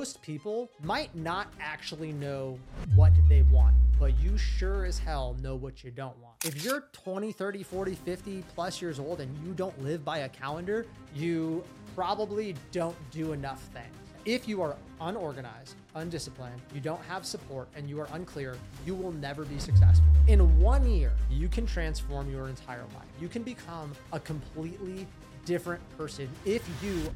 Most people might not actually know what they want, but you sure as hell know what you don't want. If you're 20, 30, 40, 50 plus years old and you don't live by a calendar, you probably don't do enough things. If you are unorganized, undisciplined, you don't have support, and you are unclear, you will never be successful. In one year, you can transform your entire life. You can become a completely different person if you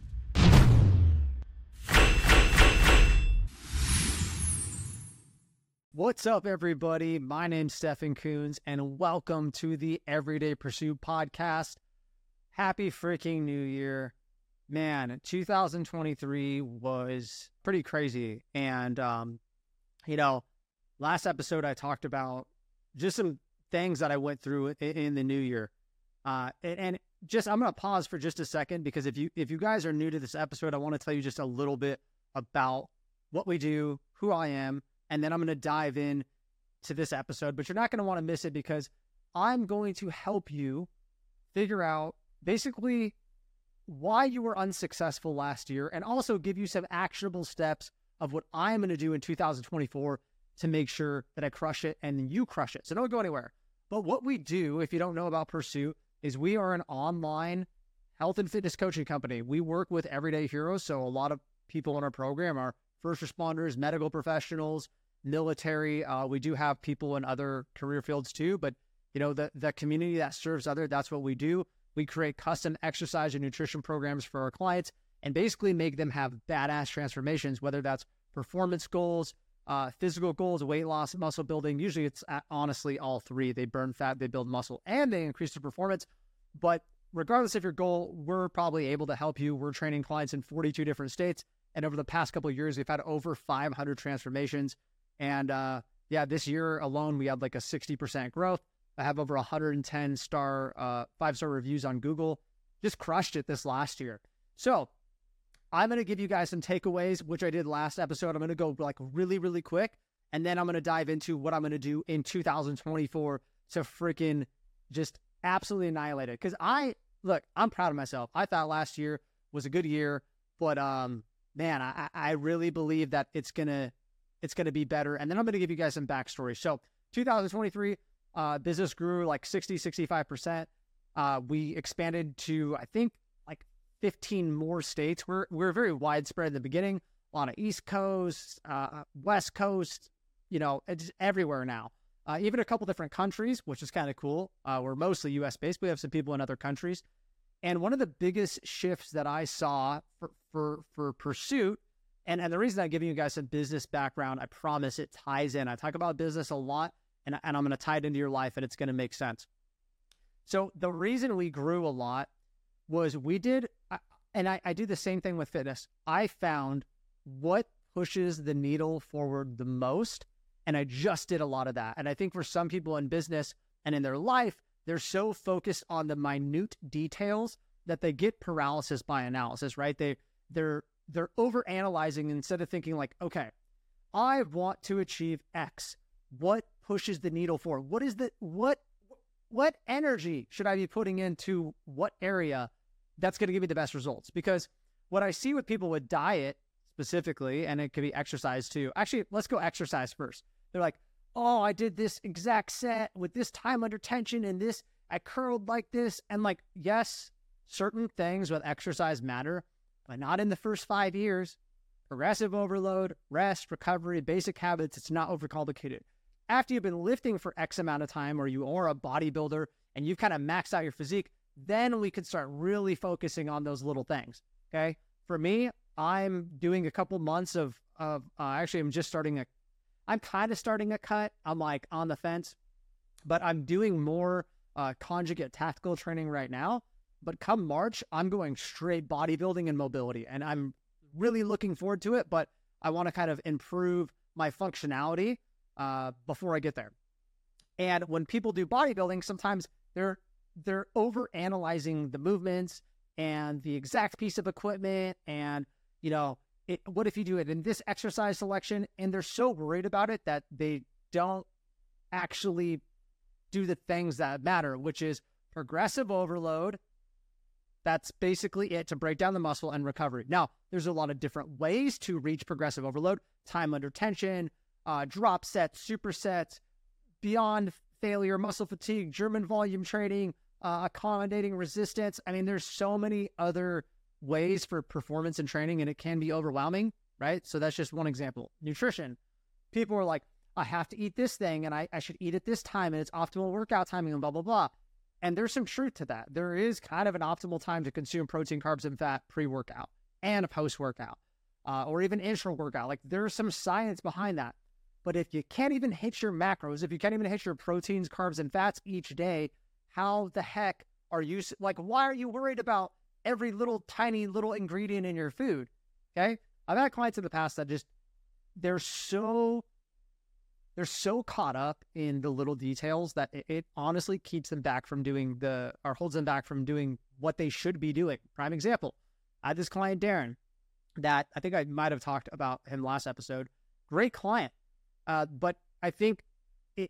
What's up, everybody? My name's Stefan Coons, and welcome to the Everyday Pursuit podcast. Happy freaking New Year. Man, 2023 was pretty crazy. And, um, you know, last episode I talked about just some things that I went through in, the new year. Uh, and just I'm going to pause for just a second because if you if you guys are new to this episode, I want to tell you just a little bit about what we do, who I am, and then I'm going to dive in to this episode, but you're not going to want to miss it because I'm going to help you figure out basically why you were unsuccessful last year and also give you some actionable steps of what I'm going to do in 2024 to make sure that I crush it and you crush it. So don't go anywhere. But what we do, if you don't know about Pursuit, is we are an online health and fitness coaching company. We work with everyday heroes. So a lot of people in our program are first responders, medical professionals, military. Uh, we do have people in other career fields too, but you know the the community that serves other. That's what we do. We create custom exercise and nutrition programs for our clients, and basically make them have badass transformations. Whether that's performance goals, uh, physical goals, weight loss, muscle building. Usually, it's uh, honestly all three. They burn fat, they build muscle, and they increase their performance. But regardless of your goal, we're probably able to help you. We're training clients in 42 different states. And over the past couple years, we've had over 500 transformations. And uh, yeah, this year alone, we had like a 60% growth. I have over 110 star, uh, five star reviews on Google. Just crushed it this last year. So I'm going to give you guys some takeaways, which I did last episode. I'm going to go like really, really quick. And then I'm going to dive into what I'm going to do in 2024 to freaking just absolutely annihilate it. Because I, look, I'm proud of myself. I thought last year was a good year, but um, man, I, I really believe that it's gonna it's gonna be better. And then I'm gonna give you guys some backstory. So 2023, uh, business grew like 60, 65 percent. Uh, we expanded to I think like 15 more states. We're we're very widespread in the beginning. A lot of East Coast, uh, West Coast, you know, it's everywhere now. Uh, even a couple different countries, which is kind of cool. Uh, we're mostly U.S. based. We have some people in other countries. And one of the biggest shifts that I saw for, for, for pursuit, and, and the reason I'm giving you guys some business background, I promise it ties in. I talk about business a lot, and, and I'm going to tie it into your life, and it's going to make sense. So the reason we grew a lot was we did, and I, I do the same thing with fitness. I found what pushes the needle forward the most, and I just did a lot of that. And I think for some people in business and in their life, they're so focused on the minute details that they get paralysis by analysis, right? They they're they're over analyzing instead of thinking like, okay, I want to achieve X. What pushes the needle for? What is the what what energy should I be putting into what area that's going to give me the best results? Because what I see with people with diet specifically, and it could be exercise too. Actually, let's go exercise first. They're like, oh, I did this exact set with this time under tension and this, I curled like this. And like, yes, certain things with exercise matter, but not in the first five years. Progressive overload, rest, recovery, basic habits, it's not overcomplicated. After you've been lifting for X amount of time, or you are a bodybuilder and you've kind of maxed out your physique, then we can start really focusing on those little things. Okay. For me, I'm doing a couple months of, of uh, actually, I'm just starting a I'm kind of starting a cut. I'm like on the fence, but I'm doing more uh, conjugate tactical training right now. But come March, I'm going straight bodybuilding and mobility, and I'm really looking forward to it. But I want to kind of improve my functionality uh, before I get there. And when people do bodybuilding, sometimes they're they're over analyzing the movements and the exact piece of equipment and you know it, what if you do it in this exercise selection and they're so worried about it that they don't actually do the things that matter, which is progressive overload, That's basically it to break down the muscle and recovery. Now, there's a lot of different ways to reach progressive overload time under tension, uh, drop sets, supersets, beyond failure, muscle fatigue, German volume training, uh, accommodating resistance. I mean, there's so many other ways for performance and training, and it can be overwhelming, right? So that's just one example. Nutrition. People are like, I have to eat this thing and I, I should eat at this time and it's optimal workout timing and blah, blah, blah. And there's some truth to that. There is kind of an optimal time to consume protein, carbs, and fat pre workout and a post workout uh, or even intra workout. Like there's some science behind that. But if you can't even hit your macros, if you can't even hit your proteins, carbs, and fats each day, how the heck are you like? Why are you worried about every little tiny little ingredient in your food? Okay. I've had clients in the past that just, they're so they're so caught up in the little details that it, it, honestly keeps them back from doing the or holds them back from doing what they should be doing. Prime example, I had this client Darren that I think I might have talked about him last episode. Great client, uh, but I think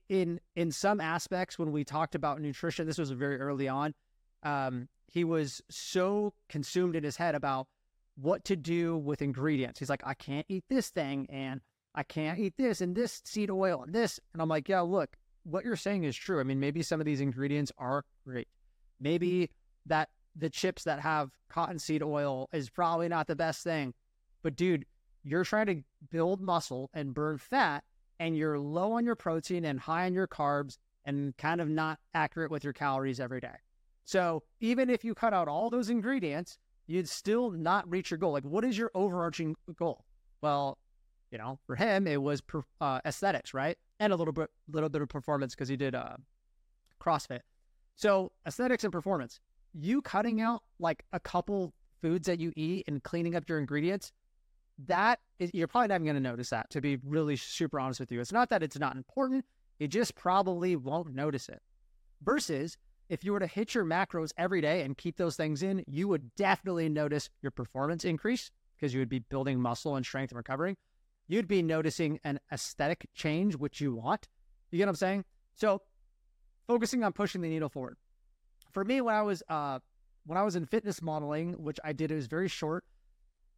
in in some aspects when we talked about nutrition, this was very early on. Um, he was so consumed in his head about what to do with ingredients. He's like, I can't eat this thing, and I can't eat this and this seed oil and this. And I'm like, yeah, look, what you're saying is true. I mean, maybe some of these ingredients are great. Maybe mm-hmm. that the chips that have cottonseed oil is probably not the best thing. But dude, you're trying to build muscle and burn fat, and you're low on your protein and high on your carbs and kind of not accurate with your calories every day. So even if you cut out all those ingredients, you'd still not reach your goal. Like, what is your overarching goal? Well, you know, for him it was per, uh, aesthetics, right, and a little bit, little bit of performance because he did uh, CrossFit. So aesthetics and performance. You cutting out like a couple foods that you eat and cleaning up your ingredients, that is, you're probably not even going to notice that. To be really super honest with you, it's not that it's not important. You just probably won't notice it. Versus if you were to hit your macros every day and keep those things in, you would definitely notice your performance increase because you would be building muscle and strength and recovering you'd be noticing an aesthetic change, which you want. You get what I'm saying? So focusing on pushing the needle forward. For me, when I was uh, when I was in fitness modeling, which I did, it was very short.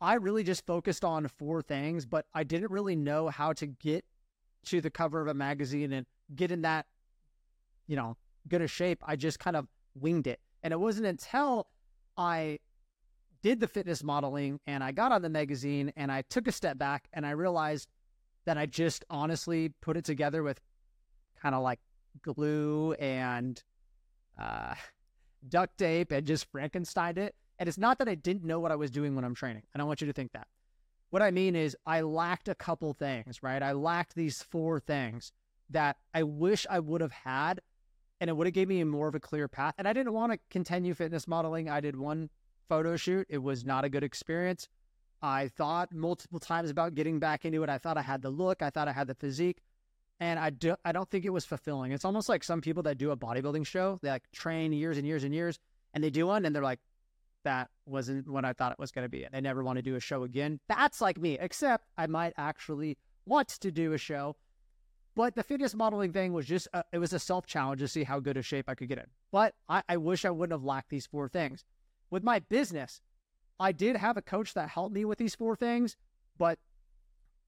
I really just focused on four things, but I didn't really know how to get to the cover of a magazine and get in that, you know, good a shape. I just kind of winged it. And it wasn't until I did the fitness modeling and I got on the magazine and I took a step back and I realized that I just honestly put it together with kind of like glue and uh, duct tape and just Frankenstein it. And it's not that I didn't know what I was doing when I'm training. I don't want you to think that. What I mean is, I lacked a couple things, right? I lacked these four things that I wish I would have had, and it would have gave me more of a clear path. And I didn't want to continue fitness modeling. I did one photo shoot. It was not a good experience. I thought multiple times about getting back into it. I thought I had the look, I thought I had the physique, and I do I don't think it was fulfilling. It's almost like some people that do a bodybuilding show, they like train years and years and years, and they do one and they're like, that wasn't what I thought it was going to be. And they never want to do a show again. That's like me, except I might actually want to do a show. But the fitness modeling thing was just, a, it was a self challenge to see how good a shape I could get in. But I, I wish I wouldn't have lacked these four things with my business, I did have a coach that helped me with these four things, but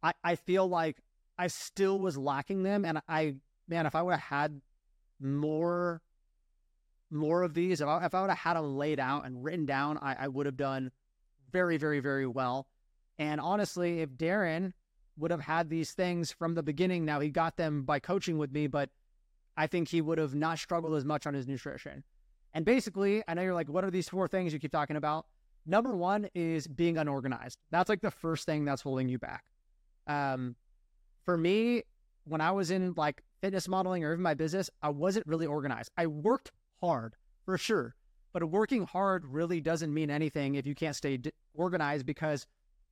I, I feel like I still was lacking them. And I, man, if I would have had more, more of these, if I, if I would have had them laid out and written down, I, I would have done very, very, very well. And honestly, if Darren would have had these things from the beginning, now he got them by coaching with me, but I think he would have not struggled as much on his nutrition. And basically, I know you're like, what are these four things you keep talking about? Number one is being unorganized. That's like the first thing that's holding you back. Um, for me, when I was in like fitness modeling or even my business, I wasn't really organized. I worked hard for sure, but working hard really doesn't mean anything if you can't stay d- organized because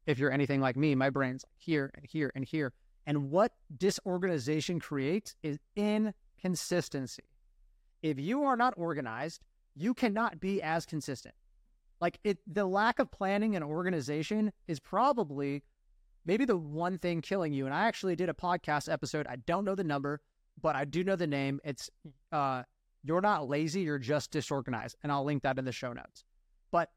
if you're anything like me, my brain's here and here and here. And what disorganization creates is inconsistency if you are not organized, you cannot be as consistent. Like it, the lack of planning and organization is probably maybe the one thing killing you. And I actually did a podcast episode. I don't know the number, but I do know the name. It's uh, "You're Not Lazy, You're Just Disorganized," and I'll link that in the show notes. But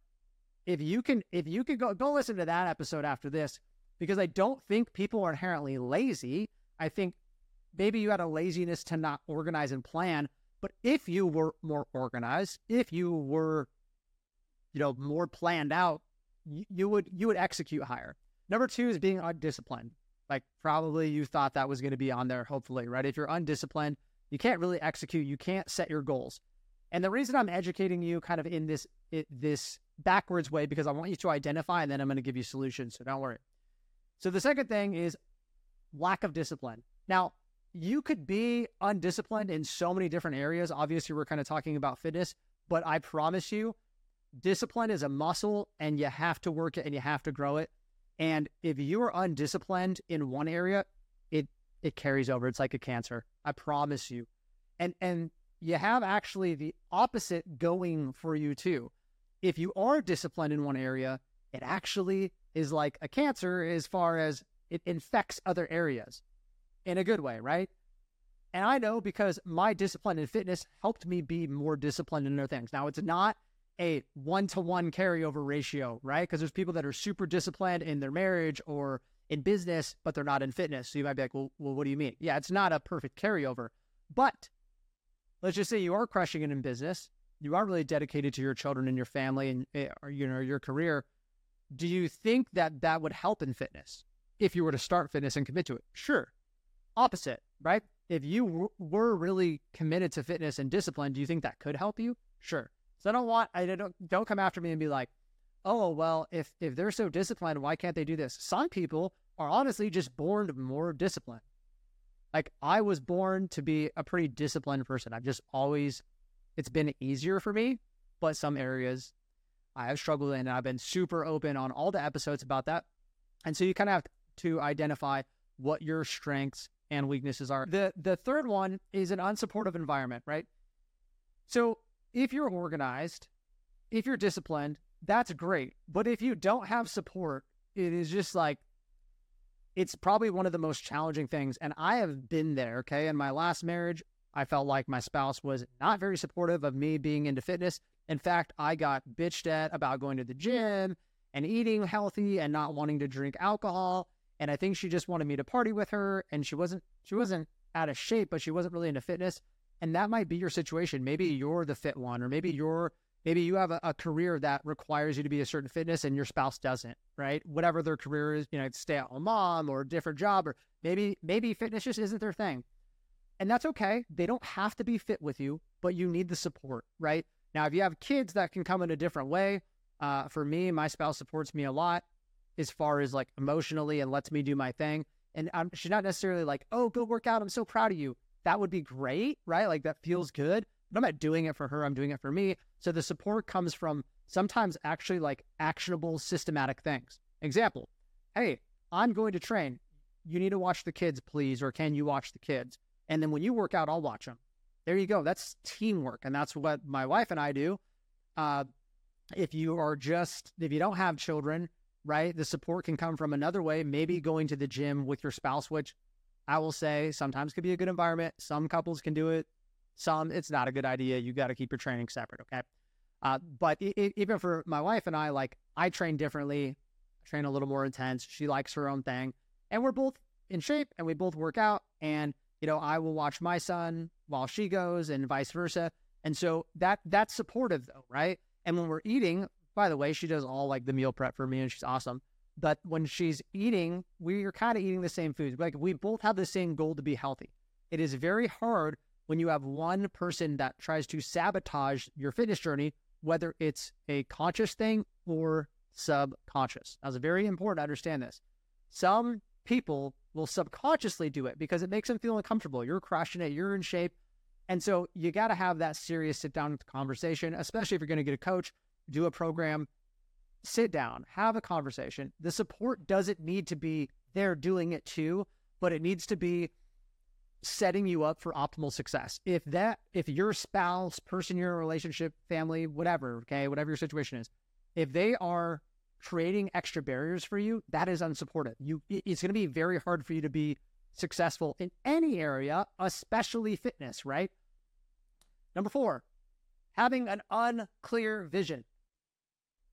if you can, if you could go go listen to that episode after this, because I don't think people are inherently lazy. I think maybe you had a laziness to not organize and plan. But if you were more organized, if you were, you know, more planned out, you, you would you would execute higher. Number two is being undisciplined. Like probably you thought that was going to be on there. Hopefully, right? If you're undisciplined, you can't really execute. You can't set your goals. And the reason I'm educating you kind of in this it, this backwards way because I want you to identify, and then I'm going to give you solutions. So don't worry. So the second thing is lack of discipline. Now, you could be undisciplined in so many different areas. Obviously, we're kind of talking about fitness, but I promise you, discipline is a muscle and you have to work it and you have to grow it. And if you are undisciplined in one area, it it carries over. It's like a cancer. I promise you. And and you have actually the opposite going for you too. If you are disciplined in one area, it actually is like a cancer as far as it infects other areas in a good way, right? And I know because my discipline in fitness helped me be more disciplined in other things. Now, it's not a one to one carryover ratio, right? Because there's people that are super disciplined in their marriage or in business, but they're not in fitness. So you might be like, well, well what do you mean? Yeah, it's not a perfect carryover. But let's just say you are crushing it in business. You are really dedicated to your children and your family and eh, or, you know your career. Do you think that that would help in fitness if you were to start fitness and commit to it? Sure. Opposite, right? If you w- were really committed to fitness and discipline, do you think that could help you? Sure. So I don't want I don't don't come after me and be like, oh well, if if they're so disciplined, why can't they do this? Some people are honestly just born more disciplined. Like I was born to be a pretty disciplined person. I've just always it's been easier for me, but some areas I have struggled in and I've been super open on all the episodes about that. And so you kind of have to identify what your strengths and weaknesses are. The the third one is an unsupportive environment, right? So if you're organized, if you're disciplined, that's great. But if you don't have support, it is just like it's probably one of the most challenging things. And I have been there, okay? In my last marriage, I felt like my spouse was not very supportive of me being into fitness. In fact, I got bitched at about going to the gym and eating healthy and not wanting to drink alcohol. And I think she just wanted me to party with her and she wasn't she wasn't out of shape, but she wasn't really into fitness. And that might be your situation. Maybe you're the fit one, or maybe you're maybe you have a, a, career that requires you to be a certain fitness and your spouse doesn't, right? Whatever their career is, you know, stay at home mom or a different job, or maybe maybe fitness just isn't their thing. And that's okay. They don't have to be fit with you, but you need the support, right? Now, if you have kids that can come in a different way, uh, for me, my spouse supports me a lot as far as like emotionally and lets me do my thing. And I'm, she's not necessarily like, oh, go work out. I'm so proud of you. That would be great, right? Like that feels good. But I'm not doing it for her. I'm doing it for me. So the support comes from sometimes actually like actionable, systematic things. Example, hey, I'm going to train. You need to watch the kids, please. Or can you watch the kids? And then when you work out, I'll watch them. There you go. That's teamwork. And that's what my wife and I do. Uh, if you are just, if you don't have children, right, the support can come from another way, maybe going to the gym with your spouse, which I will say sometimes could be a good environment. Some couples can do it. Some, it's not a good idea. You got to keep your training separate. Okay. Uh, but it, even for my wife and I, like I train differently, I train a little more intense. She likes her own thing, and we're both in shape and we both work out. And you know, I will watch my son while she goes and vice versa. And so that that's supportive though, right? And when we're eating, by the way, she does all like the meal prep for me and she's awesome. But when she's eating, we're kind of eating the same foods. Like we both have the same goal to be healthy. It is very hard when you have one person that tries to sabotage your fitness journey, whether it's a conscious thing or subconscious. It's very important to understand this. Some people will subconsciously do it because it makes them feel uncomfortable. You're crushing it, you're in shape. And so you got to have that serious sit down conversation, especially if you're going to get a coach, do a program, sit down, have a conversation. The support doesn't need to be there doing it too, but it needs to be setting you up for optimal success. If that, if your spouse, person a relationship, family, whatever, okay, whatever your situation is, if they are creating extra barriers for you, that is unsupported. You, it's going to be very hard for you to be successful in any area, especially fitness, right? Number four, having an unclear vision.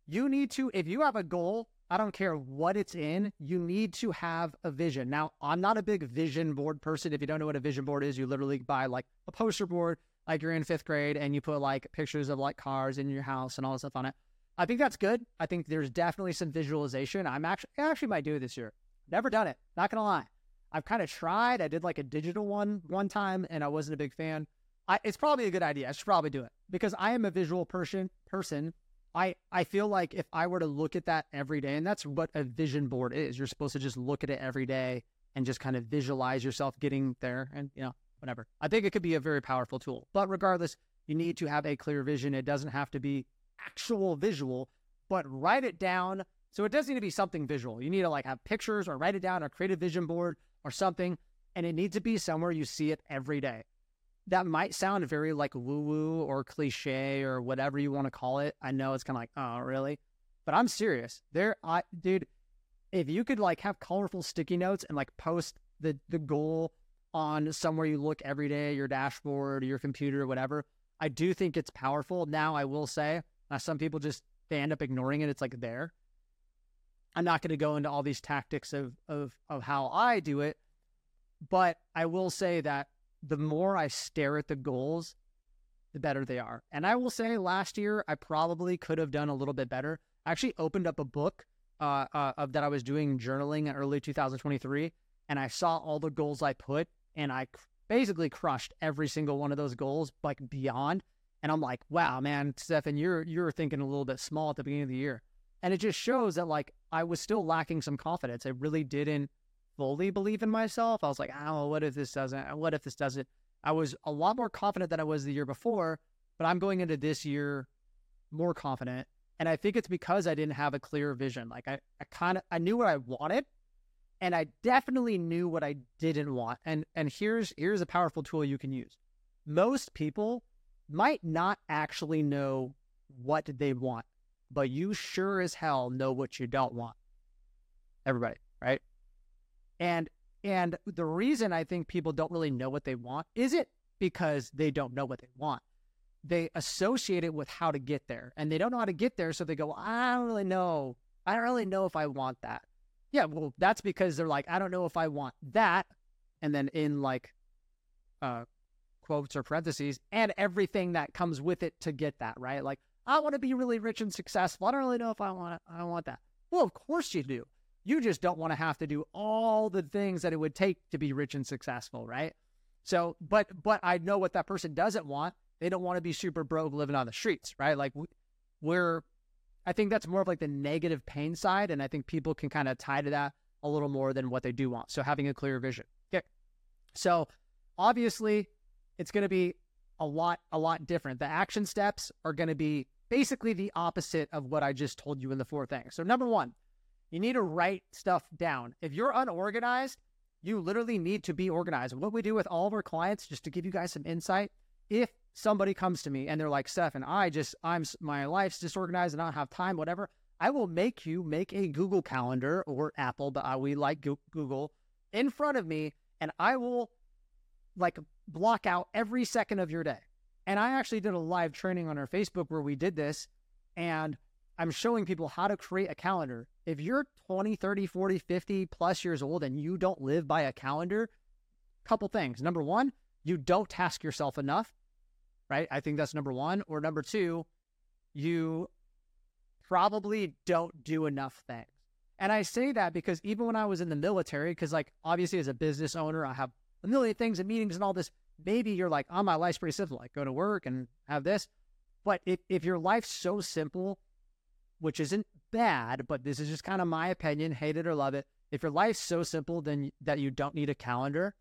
You need to, if you have a goal, I don't care what it's in, you need to have a vision. Now, I'm not a big vision board person. If you don't know what a vision board is, you literally buy like a poster board, like you're in fifth grade, and you put like pictures of like cars in your house and all this stuff on it. I think that's good. I think there's definitely some visualization. I'm actually, I actually might do it this year. Never done it. Not gonna lie. I've kind of tried. I did like a digital one one time, and I wasn't a big fan. I, it's probably a good idea. I should probably do it because I am a visual person. Person, I I feel like if I were to look at that every day, and that's what a vision board is. You're supposed to just look at it every day and just kind of visualize yourself getting there, and you know whatever. I think it could be a very powerful tool. But regardless, you need to have a clear vision. It doesn't have to be actual visual, but write it down. So it does need to be something visual. You need to like have pictures or write it down or create a vision board or something, and it needs to be somewhere you see it every day that might sound very like woo woo or cliche or whatever you want to call it. I know it's kind of like, oh, really? But I'm serious. There, I, dude, if you could like have colorful sticky notes and like post the the goal on somewhere you look every day, your dashboard, your computer, whatever, I do think it's powerful. Now, I will say, uh, some people just they end up ignoring it. It's like there. I'm not going to go into all these tactics of of of how I do it, but I will say that the more I stare at the goals, the better they are. And I will say last year, I probably could have done a little bit better. I actually opened up a book uh, uh, of that I was doing journaling in early 2023, and I saw all the goals I put, and I basically crushed every single one of those goals, like beyond. And I'm like, wow, man, Stefan, you're you're thinking a little bit small at the beginning of the year, and it just shows that like I was still lacking some confidence. I really didn't fully believe in myself. I was like, oh, what if this doesn't? Uh, what if this doesn't? I was a lot more confident than I was the year before, but I'm going into this year more confident. And I think it's because I didn't have a clear vision. Like I, I kind of I knew what I wanted and I definitely knew what I didn't want. And and here's here's a powerful tool you can use. Most people might not actually know what they want, but you sure as hell know what you don't want. Everybody? And and the reason I think people don't really know what they want is it because they don't know what they want. They associate it with how to get there and they don't know how to get there. So they go, I don't really know. I don't really know if I want that. Yeah, well, that's because they're like, I don't know if I want that. And then in like uh, quotes or parentheses, and everything that comes with it to get that, right? Like, I want to be really rich and successful. I don't really know if I want it. I want that. Well, of course you do. You just don't want to have to do all the things that it would take to be rich and successful, right? So, but but I know what that person doesn't want. They don't want to be super broke living on the streets, right? Like we're I think that's more of like the negative pain side and I think people can kind of tie to that a little more than what they do want. So having a clear vision. Okay. So, obviously, it's going to be a lot a lot different. The action steps are going to be basically the opposite of what I just told you in the four things. So, number 1, you need to write stuff down. If you're unorganized, you literally need to be organized. What we do with all of our clients, just to give you guys some insight, if somebody comes to me and they're like, Steph, and I just, I'm, my life's disorganized and I don't have time, whatever, I will make you make a Google Calendar or Apple, but uh, we like Google in front of me and I will like block out every second of your day. And I actually did a live training on our Facebook where we did this. And I'm showing people how to create a calendar. If you're 20, 30, 40, 50 plus years old and you don't live by a calendar, couple things. Number one, you don't task yourself enough, right? I think that's number one. Or number two, you probably don't do enough things. And I say that because even when I was in the military, because like obviously as a business owner, I have a million things and meetings and all this. Maybe you're like, oh, my life's pretty simple. Like go to work and have this. But if, if your life's so simple which isn't bad, but this is just kind of my opinion, hate it or love it. If your life's so simple then that you don't need a calendar,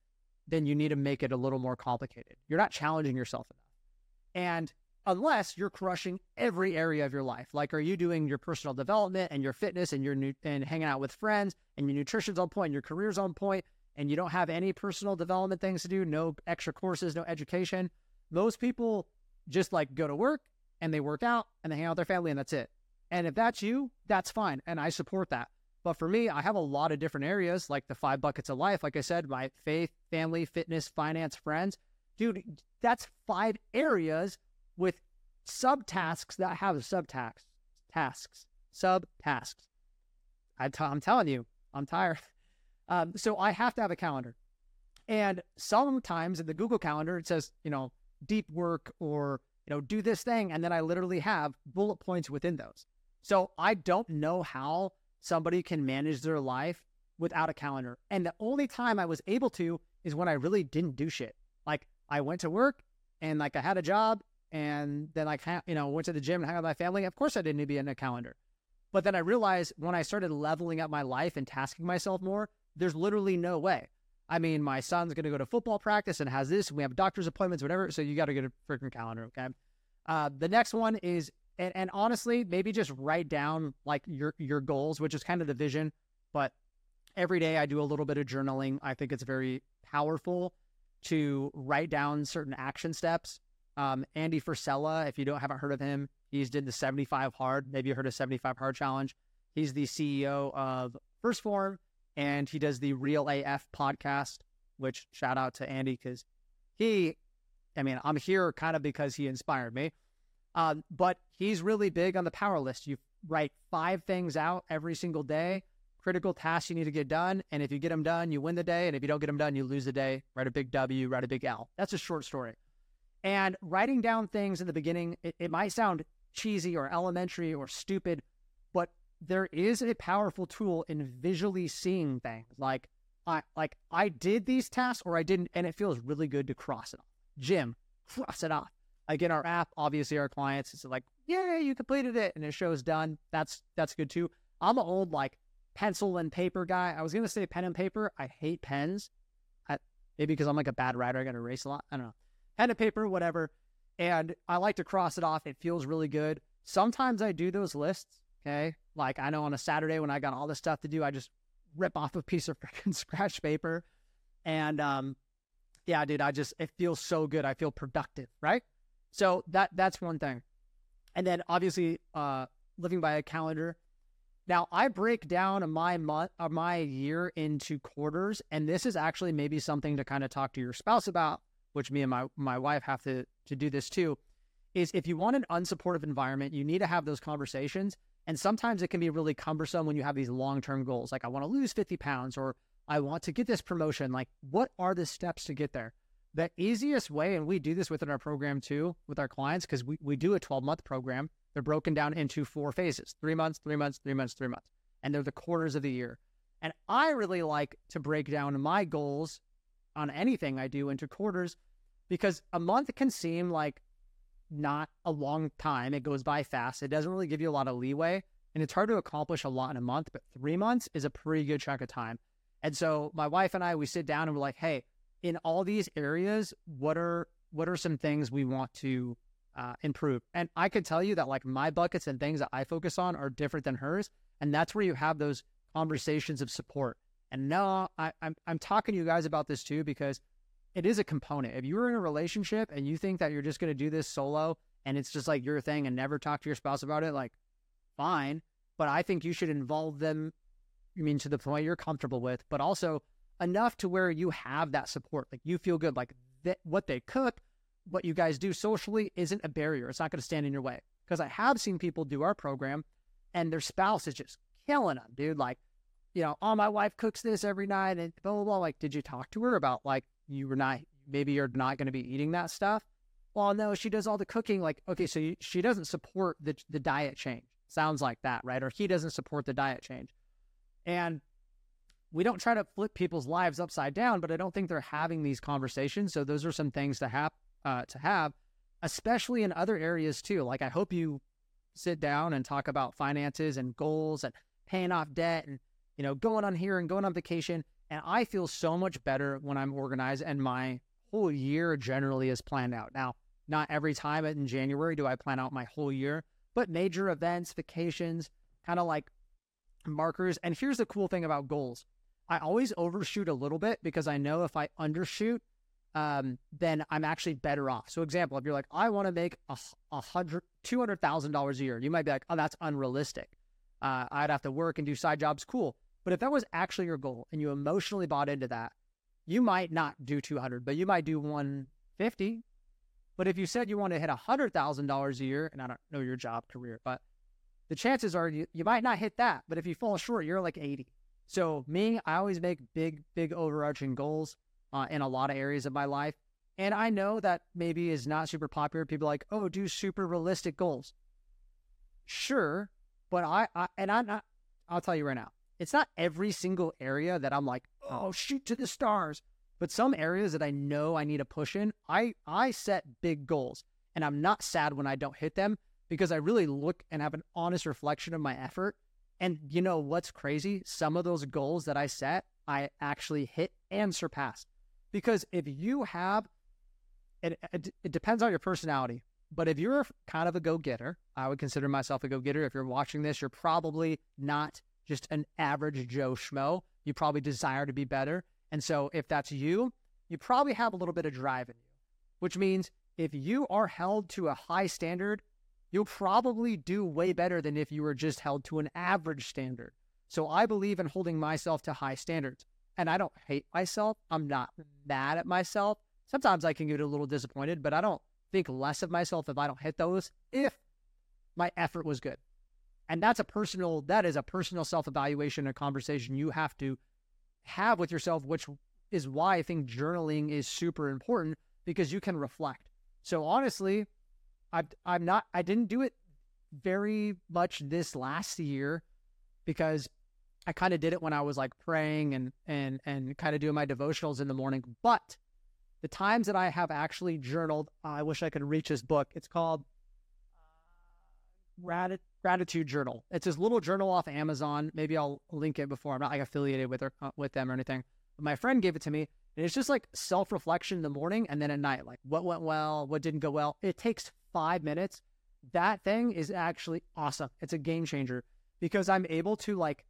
then you need to make it a little more complicated. You're not challenging yourself enough. And unless you're crushing every area of your life, like are you doing your personal development and your fitness and your new and hanging out with friends and your nutrition's on point, your career's on point, and you don't have any personal development things to do, no extra courses, no education. Most people just like go to work and they work out and they hang out with their family and that's it. And if that's you, that's fine. And I support that. But for me, I have a lot of different areas like the five buckets of life. Like I said, my faith, family, fitness, finance, friends. Dude, that's five areas with subtasks that have subtasks. Tasks. sub tasks. I t- I'm telling you, I'm tired. Um, so I have to have a calendar. And sometimes in the Google Calendar, it says, you know, deep work or, you know, do this thing. And then I literally have bullet points within those. So I don't know how somebody can manage their life without a calendar. And the only time I was able to is when I really didn't do shit. Like I went to work and like I had a job and then like, you know, went to the gym and hung out with my family. Of course I didn't need to be in a calendar. But then I realized when I started leveling up my life and tasking myself more, there's literally no way. I mean, my son's going to go to football practice and has this. We have doctor's appointments, whatever. So you got to get a freaking calendar. Okay. Uh, the next one is, and, and honestly, maybe just write down like your your goals, which is kind of the vision. But every day I do a little bit of journaling. I think it's very powerful to write down certain action steps. Um, Andy Frisella, if you don't haven't heard of him, he's did the 75 hard. Maybe you heard of 75 hard challenge. He's the CEO of 1st Form, and he does the Real AF podcast, which shout out to Andy because he, I mean, I'm here kind of because he inspired me. Um, but he's really big on the power list. You write five things out every single day, critical tasks you need to get done. And if you get them done, you win the day. And if you don't get them done, you lose the day. Write a big W, write a big L. That's a short story. And writing down things in the beginning, it, it might sound cheesy or elementary or stupid, but there is a powerful tool in visually seeing things. Like I like I did these tasks or I didn't, and it feels really good to cross it off. Jim, cross it off. Like in our app, obviously our clients, it's like, yeah, you completed it, and it shows done. That's that's good too. I'm an old like pencil and paper guy. I was gonna say pen and paper. I hate pens. I, maybe because I'm like a bad writer, I gotta erase a lot. I don't know. Pen and paper, whatever. And I like to cross it off. It feels really good. Sometimes I do those lists Okay. Like I know on a Saturday when I got all this stuff to do, I just rip off a piece of freaking scratch paper. And um, yeah, dude, I just it feels so good. I feel productive, right? So that that's one thing. And then obviously uh living by a calendar. Now I break down my month my year into quarters, and this is actually maybe something to kind of talk to your spouse about, which me and my my wife have to to do this too. Is if you want an unsupportive environment, you need to have those conversations and sometimes it can be really cumbersome when you have these long term goals, like I want to lose 50 pounds or I want to get this promotion. Like, what are the steps to get there? The easiest way, and we do this within our program too with our clients, because we, we do a 12 month program. They're broken down into four phases three months, three months, three months, three months. And they're the quarters of the year. And I really like to break down my goals on anything I do into quarters because a month can seem like not a long time. It goes by fast. It doesn't really give you a lot of leeway. And it's hard to accomplish a lot in a month, but three months is a pretty good chunk of time. And so my wife and I, we sit down and we're like, hey, in all these areas, what are what are some things we want to uh, improve? And I could tell you that like my buckets and things that I focus on are different than hers, and that's where you have those conversations of support. And now I, I'm I'm talking to you guys about this too because it is a component. If you're in a relationship and you think that you're just going to do this solo and it's just like your thing and never talk to your spouse about it, like, fine. But I think you should involve them, you mean to the point you're comfortable with, but also enough to where you have that support. Like, you feel good. Like, what they cook, what you guys do socially isn't a barrier. It's not going to stand in your way. Because I have seen people do our program and their spouse is just killing them, dude. Like, you know, oh, my wife cooks this every night and blah, blah, blah. Like, did you talk to her about like you were not maybe you're not going to be eating that stuff. Well, no, she does all the cooking. Like, okay, so you, she doesn't support the the diet change. Sounds like that, right? Or he doesn't support the diet change. And we don't try to flip people's lives upside down, but I don't think they're having these conversations. So those are some things to have uh, to have, especially in other areas too. Like I hope you sit down and talk about finances and goals and paying off debt and you know going on here and going on vacation and I feel so much better when I'm organized and my whole year generally is planned out. Now, not every time in January do I plan out my whole year, but major events, vacations, kind of like markers. And here's the cool thing about goals I always overshoot a little bit because I know if I undershoot, um, then I'm actually better off. So, example, if you're like, I want to make a, a hundred, two hundred thousand dollars a year, you might be like, oh, that's unrealistic. Uh, I'd have to work and do side jobs. Cool. But if that was actually your goal and you emotionally bought into that, you might not do 200, but you might do 150. But if you said you want to hit a $100,000 a year, and I don't know your job career, but the chances are you, you might not hit that. But if you fall short, you're like 80. So, me, I always make big, big overarching goals uh, in a lot of areas of my life. And I know that maybe is not super popular. People like, oh, do super realistic goals. Sure, but I, I and I'm not. I'll tell you right now, it's not every single area that I'm like, oh, shoot to the stars. But some areas that I know I need to push in, I I set big goals, and I'm not sad when I don't hit them because I really look and have an honest reflection of my effort. And you know what's crazy? Some of those goals that I set, I actually hit and surpassed. Because if you have it, it, it depends on your personality. But if you're kind of a go getter, I would consider myself a go getter. If you're watching this, you're probably not just an average Joe Schmo. You probably desire to be better. And so if that's you, you probably have a little bit of drive in you, which means if you are held to a high standard, you'll probably do way better than if you were just held to an average standard. So I believe in holding myself to high standards. And I don't hate myself. I'm not mad at myself. Sometimes I can get a little disappointed, but I don't think less of myself if I don't hit those if my effort was good. And that's a personal, that is a personal self evaluation, a conversation you have to have with yourself, which is why I think journaling is super important because you can reflect. So honestly, I, I'm not, I didn't do it very much this last year because I kind of did it when I was like praying and and and kind of doing my devotionals in the morning. But the times that I have actually journaled, I wish I could reach this book. It's called uh, Gratitude Journal. It's this little journal off Amazon. Maybe I'll link it before. I'm not like affiliated with her, uh, with them or anything. But my friend gave it to me, and it's just like self reflection in the morning and then at night. Like what went well, what didn't go well. It takes five minutes. That thing is actually awesome. It's a game changer because I'm able to like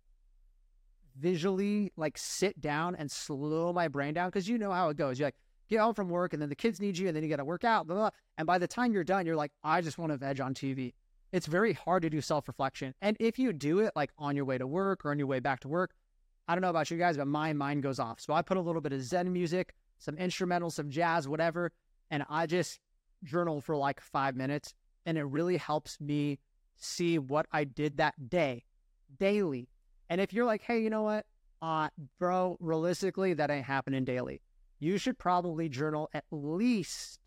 visually like sit down and slow my brain down because you know how it goes. You're like, get home from work and then the kids need you and then you got to work out. Blah, blah, And by the time you're done, you're like, I just want to veg on TV. It's very hard to do self reflection. And if you do it like on your way to work or on your way back to work, I don't know about you guys, but my mind goes off. So I put a little bit of Zen music, some instrumental, some jazz, whatever, and I just journal for like five minutes. And it really helps me see what I did that day daily. And if you're like, hey, you know what? Uh, bro, realistically, that ain't happening daily you should probably journal at least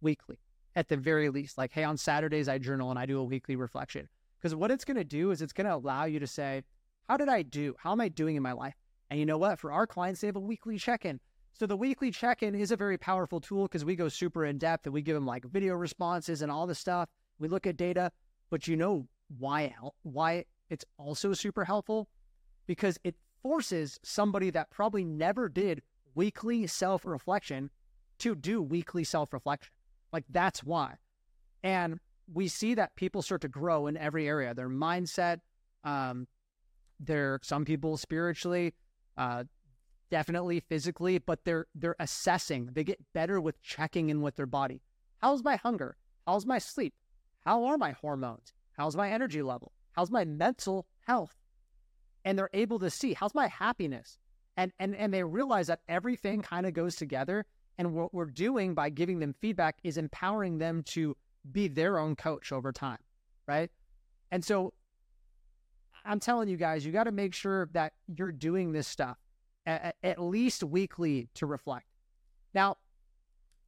weekly, at the very least. Like, hey, on Saturdays, I journal and I do a weekly reflection. Because what it's going to do is it's going to allow you to say, how did I do? How am I doing in my life? And you know what? For our clients, they have a weekly check in. So the weekly check in is a very powerful tool because we go super in depth and we give them like video responses and all this stuff. We look at data, but you know why why it's also super helpful because it forces somebody that probably never did weekly self reflection to do weekly self reflection. Like that's why. And we see that people start to grow in every area their mindset, um, their some people spiritually, uh, definitely physically, but they're they're assessing. They get better with checking in with their body. How's my hunger? How's my sleep? How are my hormones? How's my energy level? How's my mental health? And they're able to see how's my happiness? and and and they realize that everything kind of goes together and what we're doing by giving them feedback is empowering them to be their own coach over time right and so i'm telling you guys you got to make sure that you're doing this stuff at, least weekly to reflect. Now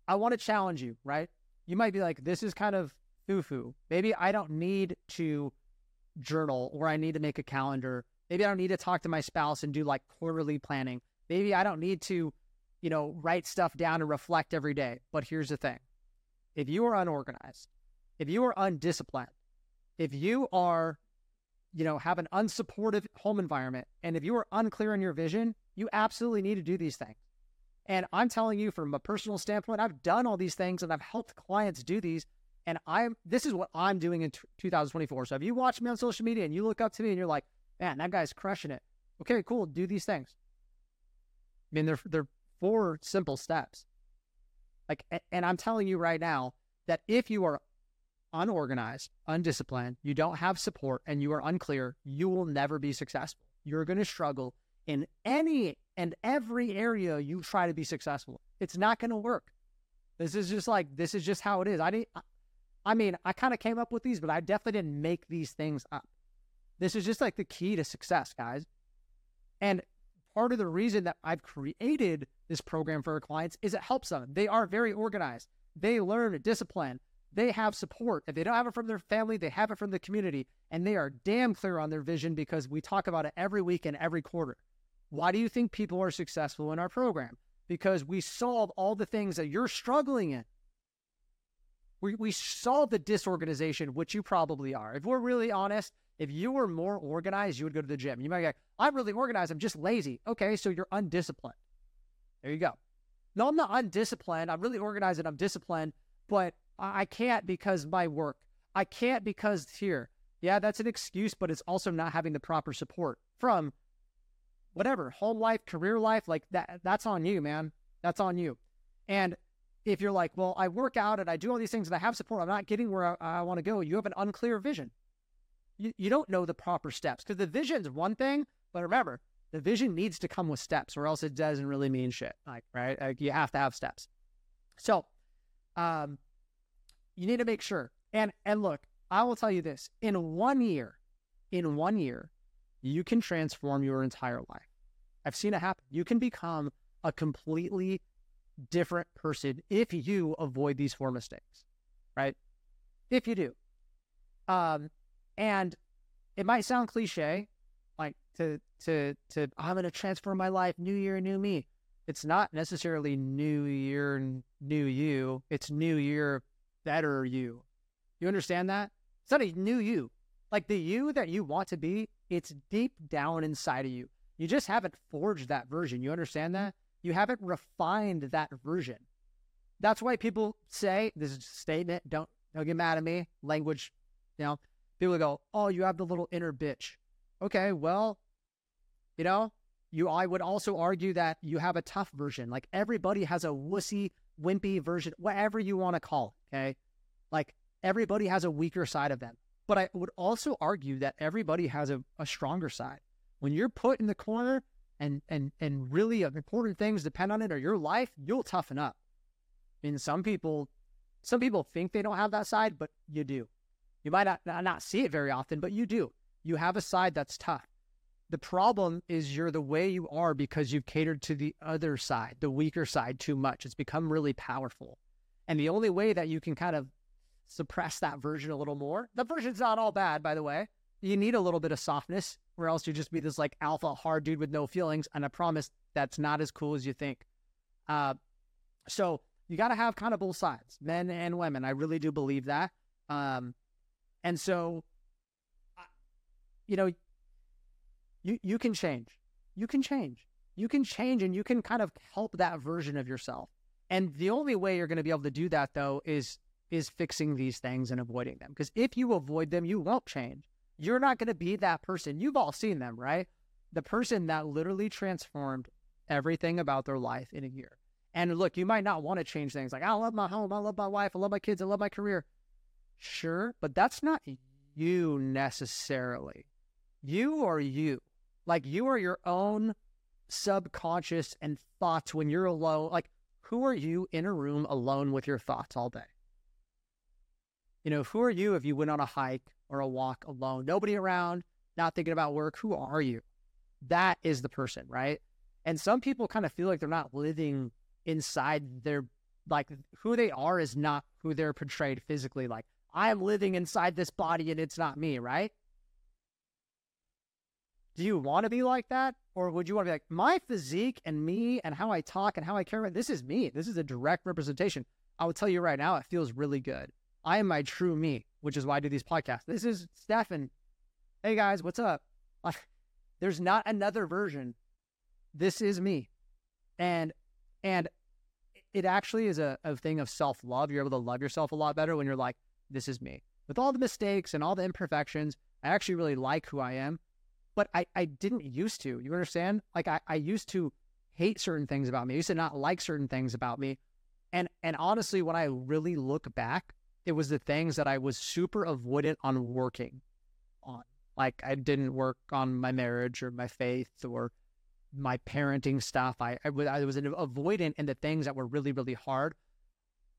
i want to challenge you right? You might be like this is kind of foo-foo. Maybe i don't need to journal or i need to make a calendar. Maybe I don't need to talk to my spouse and do like quarterly planning. Maybe I don't need to, you know, write stuff down and reflect every day. But here's the thing. If you are unorganized, if you are undisciplined, if you are, you know, have an unsupportive home environment, and if you are unclear in your vision, you absolutely need to do these things. And I'm telling you from a personal standpoint, I've done all these things and I've helped clients do these. And I'm this is what I'm doing in t- 2024. So if you watch me on social media and you look up to me and you're like, man, that guy's crushing it. Okay, cool. Do these things. I mean, they're they're four simple steps. Like, and I'm telling you right now that if you are unorganized, undisciplined, you don't have support, and you are unclear, you will never be successful. You're going to struggle in any and every area you try to be successful. It's not going to work. This is just like this is just how it is. I didn't. I mean, I kind of came up with these, but I definitely didn't make these things up. This is just like the key to success, guys. And part of the reason that I've created this program for our clients is it helps them. They are very organized. They learn discipline. They have support. If they don't have it from their family, they have it from the community. And they are damn clear on their vision because we talk about it every week and every quarter. Why do you think people are successful in our program? Because we solve all the things that you're struggling in. We, we solve the disorganization, which you probably are. If we're really honest, if you were more organized, you would go to the gym. You might go, I'm really organized. I'm just lazy. Okay, so you're undisciplined. There you go. No, I'm not undisciplined. I'm really organized and I'm disciplined, but I can't because my work. I can't because here. Yeah, that's an excuse, but it's also not having the proper support from whatever home life, career life. Like that, that's on you, man. That's on you. And if you're like, well, I work out and I do all these things and I have support, I'm not getting where I, I want to go. You have an unclear vision you, you don't know the proper steps because the vision's one thing, but remember, the vision needs to come with steps or else it doesn't really mean shit. Like, right? Like you have to have steps. So, um, you need to make sure. And and look, I will tell you this: in one year, in one year, you can transform your entire life. I've seen it happen. You can become a completely different person if you avoid these four mistakes, right? If you do. Um, and it might sound cliche, like to to to I'm gonna transform my life, new year, new me. It's not necessarily new year, new you. It's new year, better you. You understand that? It's not a new you. Like the you that you want to be, it's deep down inside of you. You just haven't forged that version. You understand mm-hmm. that? You haven't refined that version. That's why people say this is a statement. Don't don't get mad at me. Language, you know, people go, "Oh, you have the little inner bitch." Okay, well, you know, you I would also argue that you have a tough version. Like everybody has a wussy, wimpy version, whatever you want to call it. Okay, like everybody has a weaker side of them. But I would also argue that everybody has a, a stronger side. When you're put in the corner and and and really important things depend on it or your life, you'll toughen up. Mean, some people, some people think they don't have that side, but you do. You might not, not see it very often, but you do. You have a side that's tough. The problem is you're the way you are because you've catered to the other side, the weaker side, too much. It's become really powerful. And the only way that you can kind of suppress that version a little more, the version's not all bad, by the way. You need a little bit of softness, or else you just be this like alpha hard dude with no feelings. And I promise that's not as cool as you think. Uh, so you got to have kind of both sides, men and women. I really do believe that. Um, and so, you know, you you can change. You can change. You can change and you can kind of help that version of yourself. And the only way you're going to be able to do that though is is fixing these things and avoiding them. Because if you avoid them, you won't change. You're not going to be that person. You've all seen them, right? The person that literally transformed everything about their life in a year. And look, you might not want to change things like, I love my home, I love my wife, I love my kids, I love my career. Sure, but that's not you necessarily. You are you. Like you are your own subconscious and thoughts when you're alone. Like, who are you in a room alone with your thoughts all day? You know, who are you if you went on a hike or a walk alone, nobody around, not thinking about work? Who are you? That is the person, right? And some people kind of feel like they're not living inside their, like, who they are is not who they're portrayed physically. Like, I am living inside this body and it's not me, right? Do you want to be like that? Or would you want to be like, my physique and me and how I talk and how I care this is me. This is a direct representation. I will tell you right now, it feels really good. I am my true me, which is why I do these podcasts. This is Stefan. Hey guys, what's up? There's not another version. This is me. And and it actually is a, a thing of self-love. You're able to love yourself a lot better when you're like, this is me. With all the mistakes and all the imperfections, I actually really like who I am. But I, I didn't used to. You understand? Like I, I used to hate certain things about me. I used to not like certain things about me. And and honestly, when I really look back, it was the things that I was super avoidant on working on. Like I didn't work on my marriage or my faith or my parenting stuff. I, I, I was avoidant in the things that were really, really hard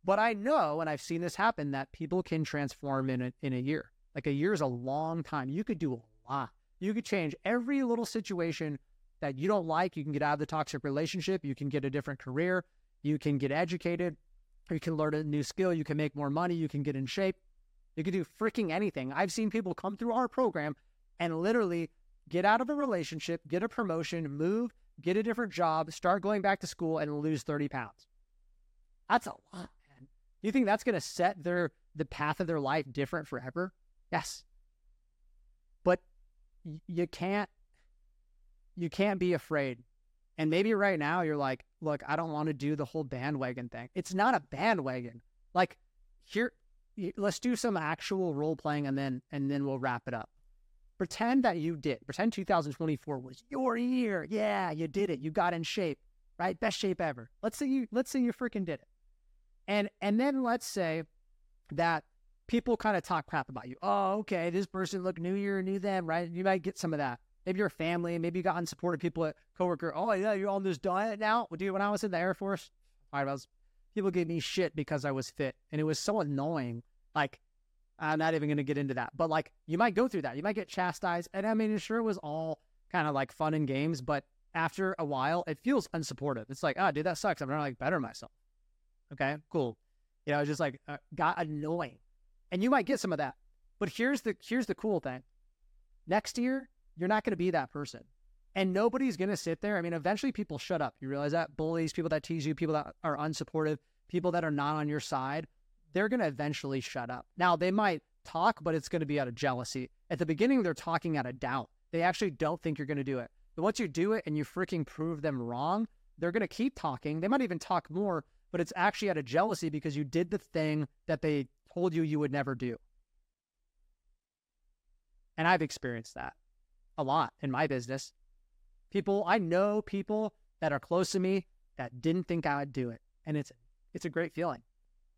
But I know, and I've seen this happen, that people can transform in a, in a year. Like a year is a long time. You could do a lot. You could change every little situation that you don't like. You can get out of the toxic relationship. You can get a different career. You can get educated. You can learn a new skill. You can make more money. You can get in shape. You can do freaking anything. I've seen people come through our program and literally get out of a relationship, get a promotion, move, get a different job, start going back to school, and lose 30 pounds. That's a lot, man. You think that's going to set their the path of their life different forever? Yes. But you can't you can't be afraid. And maybe right now you're like, look, I don't want to do the whole bandwagon thing. It's not a bandwagon. Like here let's do some actual role playing and then and then we'll wrap it up. Pretend that you did. Pretend 2024 was your year. Yeah, you did it. You got in shape, right? Best shape ever. Let's say you let's say you freaking did it. And and then let's say that people kind of talk crap about you. Oh, okay, this person look new year, new them, right? You might get some of that. Maybe your family, maybe you got unsupported people at coworker. Oh yeah, you're on this diet now. Dude, when I was in the Air Force, I was people gave me shit because I was fit, and it was so annoying. Like, I'm not even going to get into that, but like, you might go through that. You might get chastised, and I mean, sure, it was all kind of like fun and games, but after a while, it feels unsupportive. It's like, oh, dude, that sucks. I'm trying to like better myself. Okay, cool. You know, it's just like uh, got annoying, and you might get some of that. But here's the here's the cool thing. Next year, you're not going to be that person. And nobody's going to sit there. I mean, eventually people shut up. You realize that? Bullies, people that tease you, people that are unsupportive, people that are not on your side, they're going to eventually shut up. Now, they might talk, but it's going to be out of jealousy. At the beginning, they're talking out of doubt. They actually don't think you're going to do it. But once you do it and you freaking prove them wrong, they're going to keep talking. They might even talk more, but it's actually out of jealousy because you did the thing that they told you you would never do. And I've experienced that a lot in my business. People, I know people that are close to me that didn't think I would do it. And it's it's a great feeling.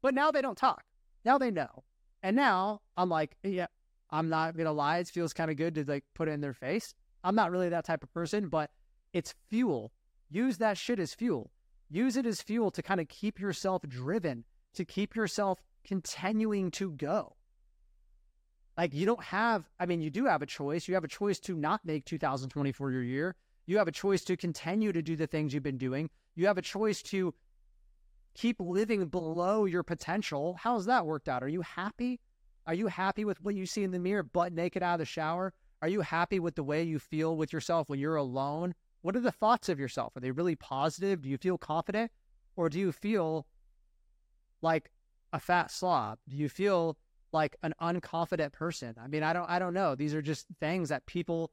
But now they don't talk. Now they know. And now I'm like, yeah, I'm not gonna lie, it feels kind of good to like put it in their face. I'm not really that type of person, but it's fuel. Use that shit as fuel. Use it as fuel to kind of keep yourself driven, to keep yourself continuing to go. Like you don't have, I mean, you do have a choice. You have a choice to not make 2024 your year. You have a choice to continue to do the things you've been doing. You have a choice to keep living below your potential. How's that worked out? Are you happy? Are you happy with what you see in the mirror, butt naked out of the shower? Are you happy with the way you feel with yourself when you're alone? What are the thoughts of yourself? Are they really positive? Do you feel confident? Or do you feel like a fat slob? Do you feel like an unconfident person? I mean, I don't I don't know. These are just things that people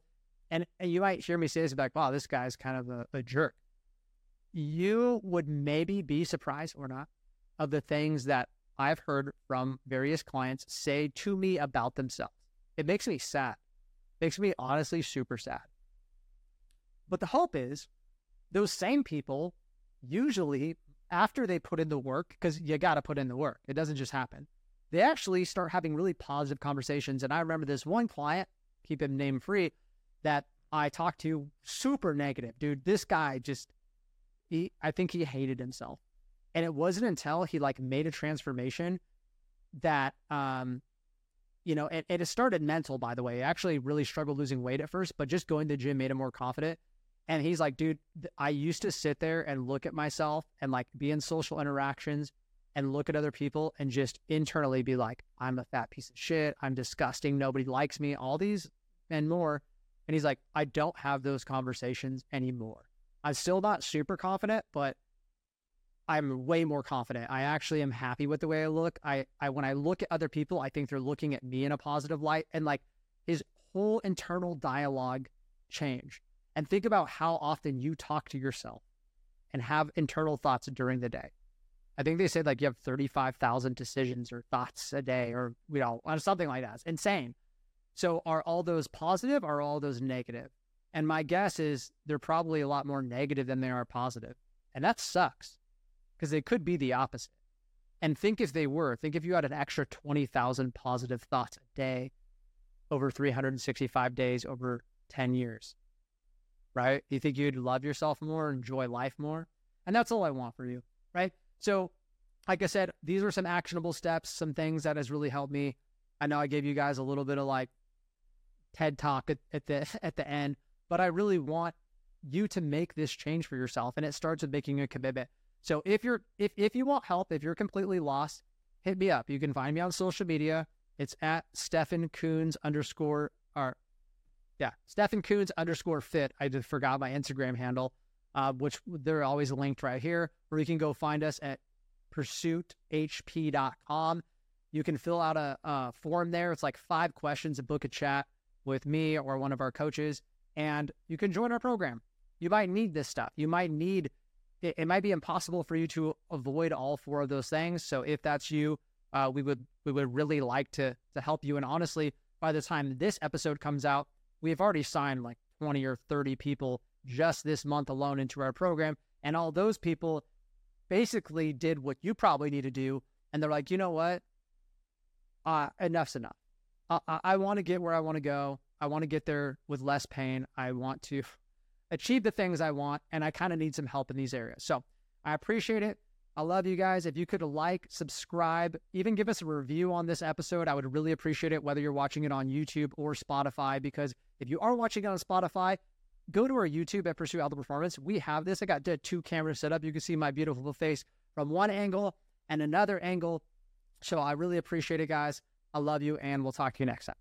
and, and you might hear me say this like, wow, this guy's kind of a, a jerk. You would maybe be surprised or not of the things that I've heard from various clients say to me about themselves. It makes me sad. It makes me honestly super sad. But the hope is those same people usually after they put in the work, because you got to put in the work, it doesn't just happen. They actually start having really positive conversations. And I remember this one client, keep him name free, that I talked to super negative. Dude, this guy just he I think he hated himself. And it wasn't until he like made a transformation that um you know, it, it started mental, by the way. He actually really struggled losing weight at first, but just going to the gym made him more confident. And he's like, dude, I used to sit there and look at myself and like be in social interactions and look at other people and just internally be like, I'm a fat piece of shit. I'm disgusting. Nobody likes me. All these and more. And he's like, I don't have those conversations anymore. I'm still not super confident, but I'm way more confident. I actually am happy with the way I look. I, I when I look at other people, I think they're looking at me in a positive light. And like his whole internal dialogue changed. And think about how often you talk to yourself and have internal thoughts during the day. I think they said like you have 35,000 decisions or thoughts a day or, you know, something like that. It's insane. So are all those positive? Or are all those negative? And my guess is they're probably a lot more negative than they are positive. And that sucks because they could be the opposite. And think if they were, think if you had an extra 20,000 positive thoughts a day over 365 days over 10 years, right? You think you'd love yourself more, enjoy life more? And that's all I want for you, right? So like I said, these are some actionable steps, some things that has really helped me. I know I gave you guys a little bit of like TED talk at, at the at the end, but I really want you to make this change for yourself, and it starts with making a commitment. So if you're if if you want help, if you're completely lost, hit me up. You can find me on social media. It's at Stefan Coons underscore or yeah, Stefan Coons underscore fit. I just forgot my Instagram handle, uh, which they're always linked right here, or you can go find us at pursuithp.com. You can fill out a, a form there. It's like five questions and book a chat with me or one of our coaches, and you can join our program. You might need this stuff. You might need it, it might be impossible for you to avoid all four of those things. So if that's you, uh, we would we would really like to to help you. And honestly, by the time this episode comes out, we have already signed like 20 or 30 people just this month alone into our program. And all those people basically did what you probably need to do. And they're like, you know what? Uh, enough's enough. Uh, I, I want to get where I want to go. I want to get there with less pain. I want to achieve the things I want. And I kind of need some help in these areas. So I appreciate it. I love you guys. If you could like, subscribe, even give us a review on this episode, I would really appreciate it, whether you're watching it on YouTube or Spotify. Because if you are watching it on Spotify, go to our YouTube at Pursue Alpha Performance. We have this. I got two cameras set up. You can see my beautiful face from one angle and another angle. So I really appreciate it, guys. I love you, and we'll talk to you next time.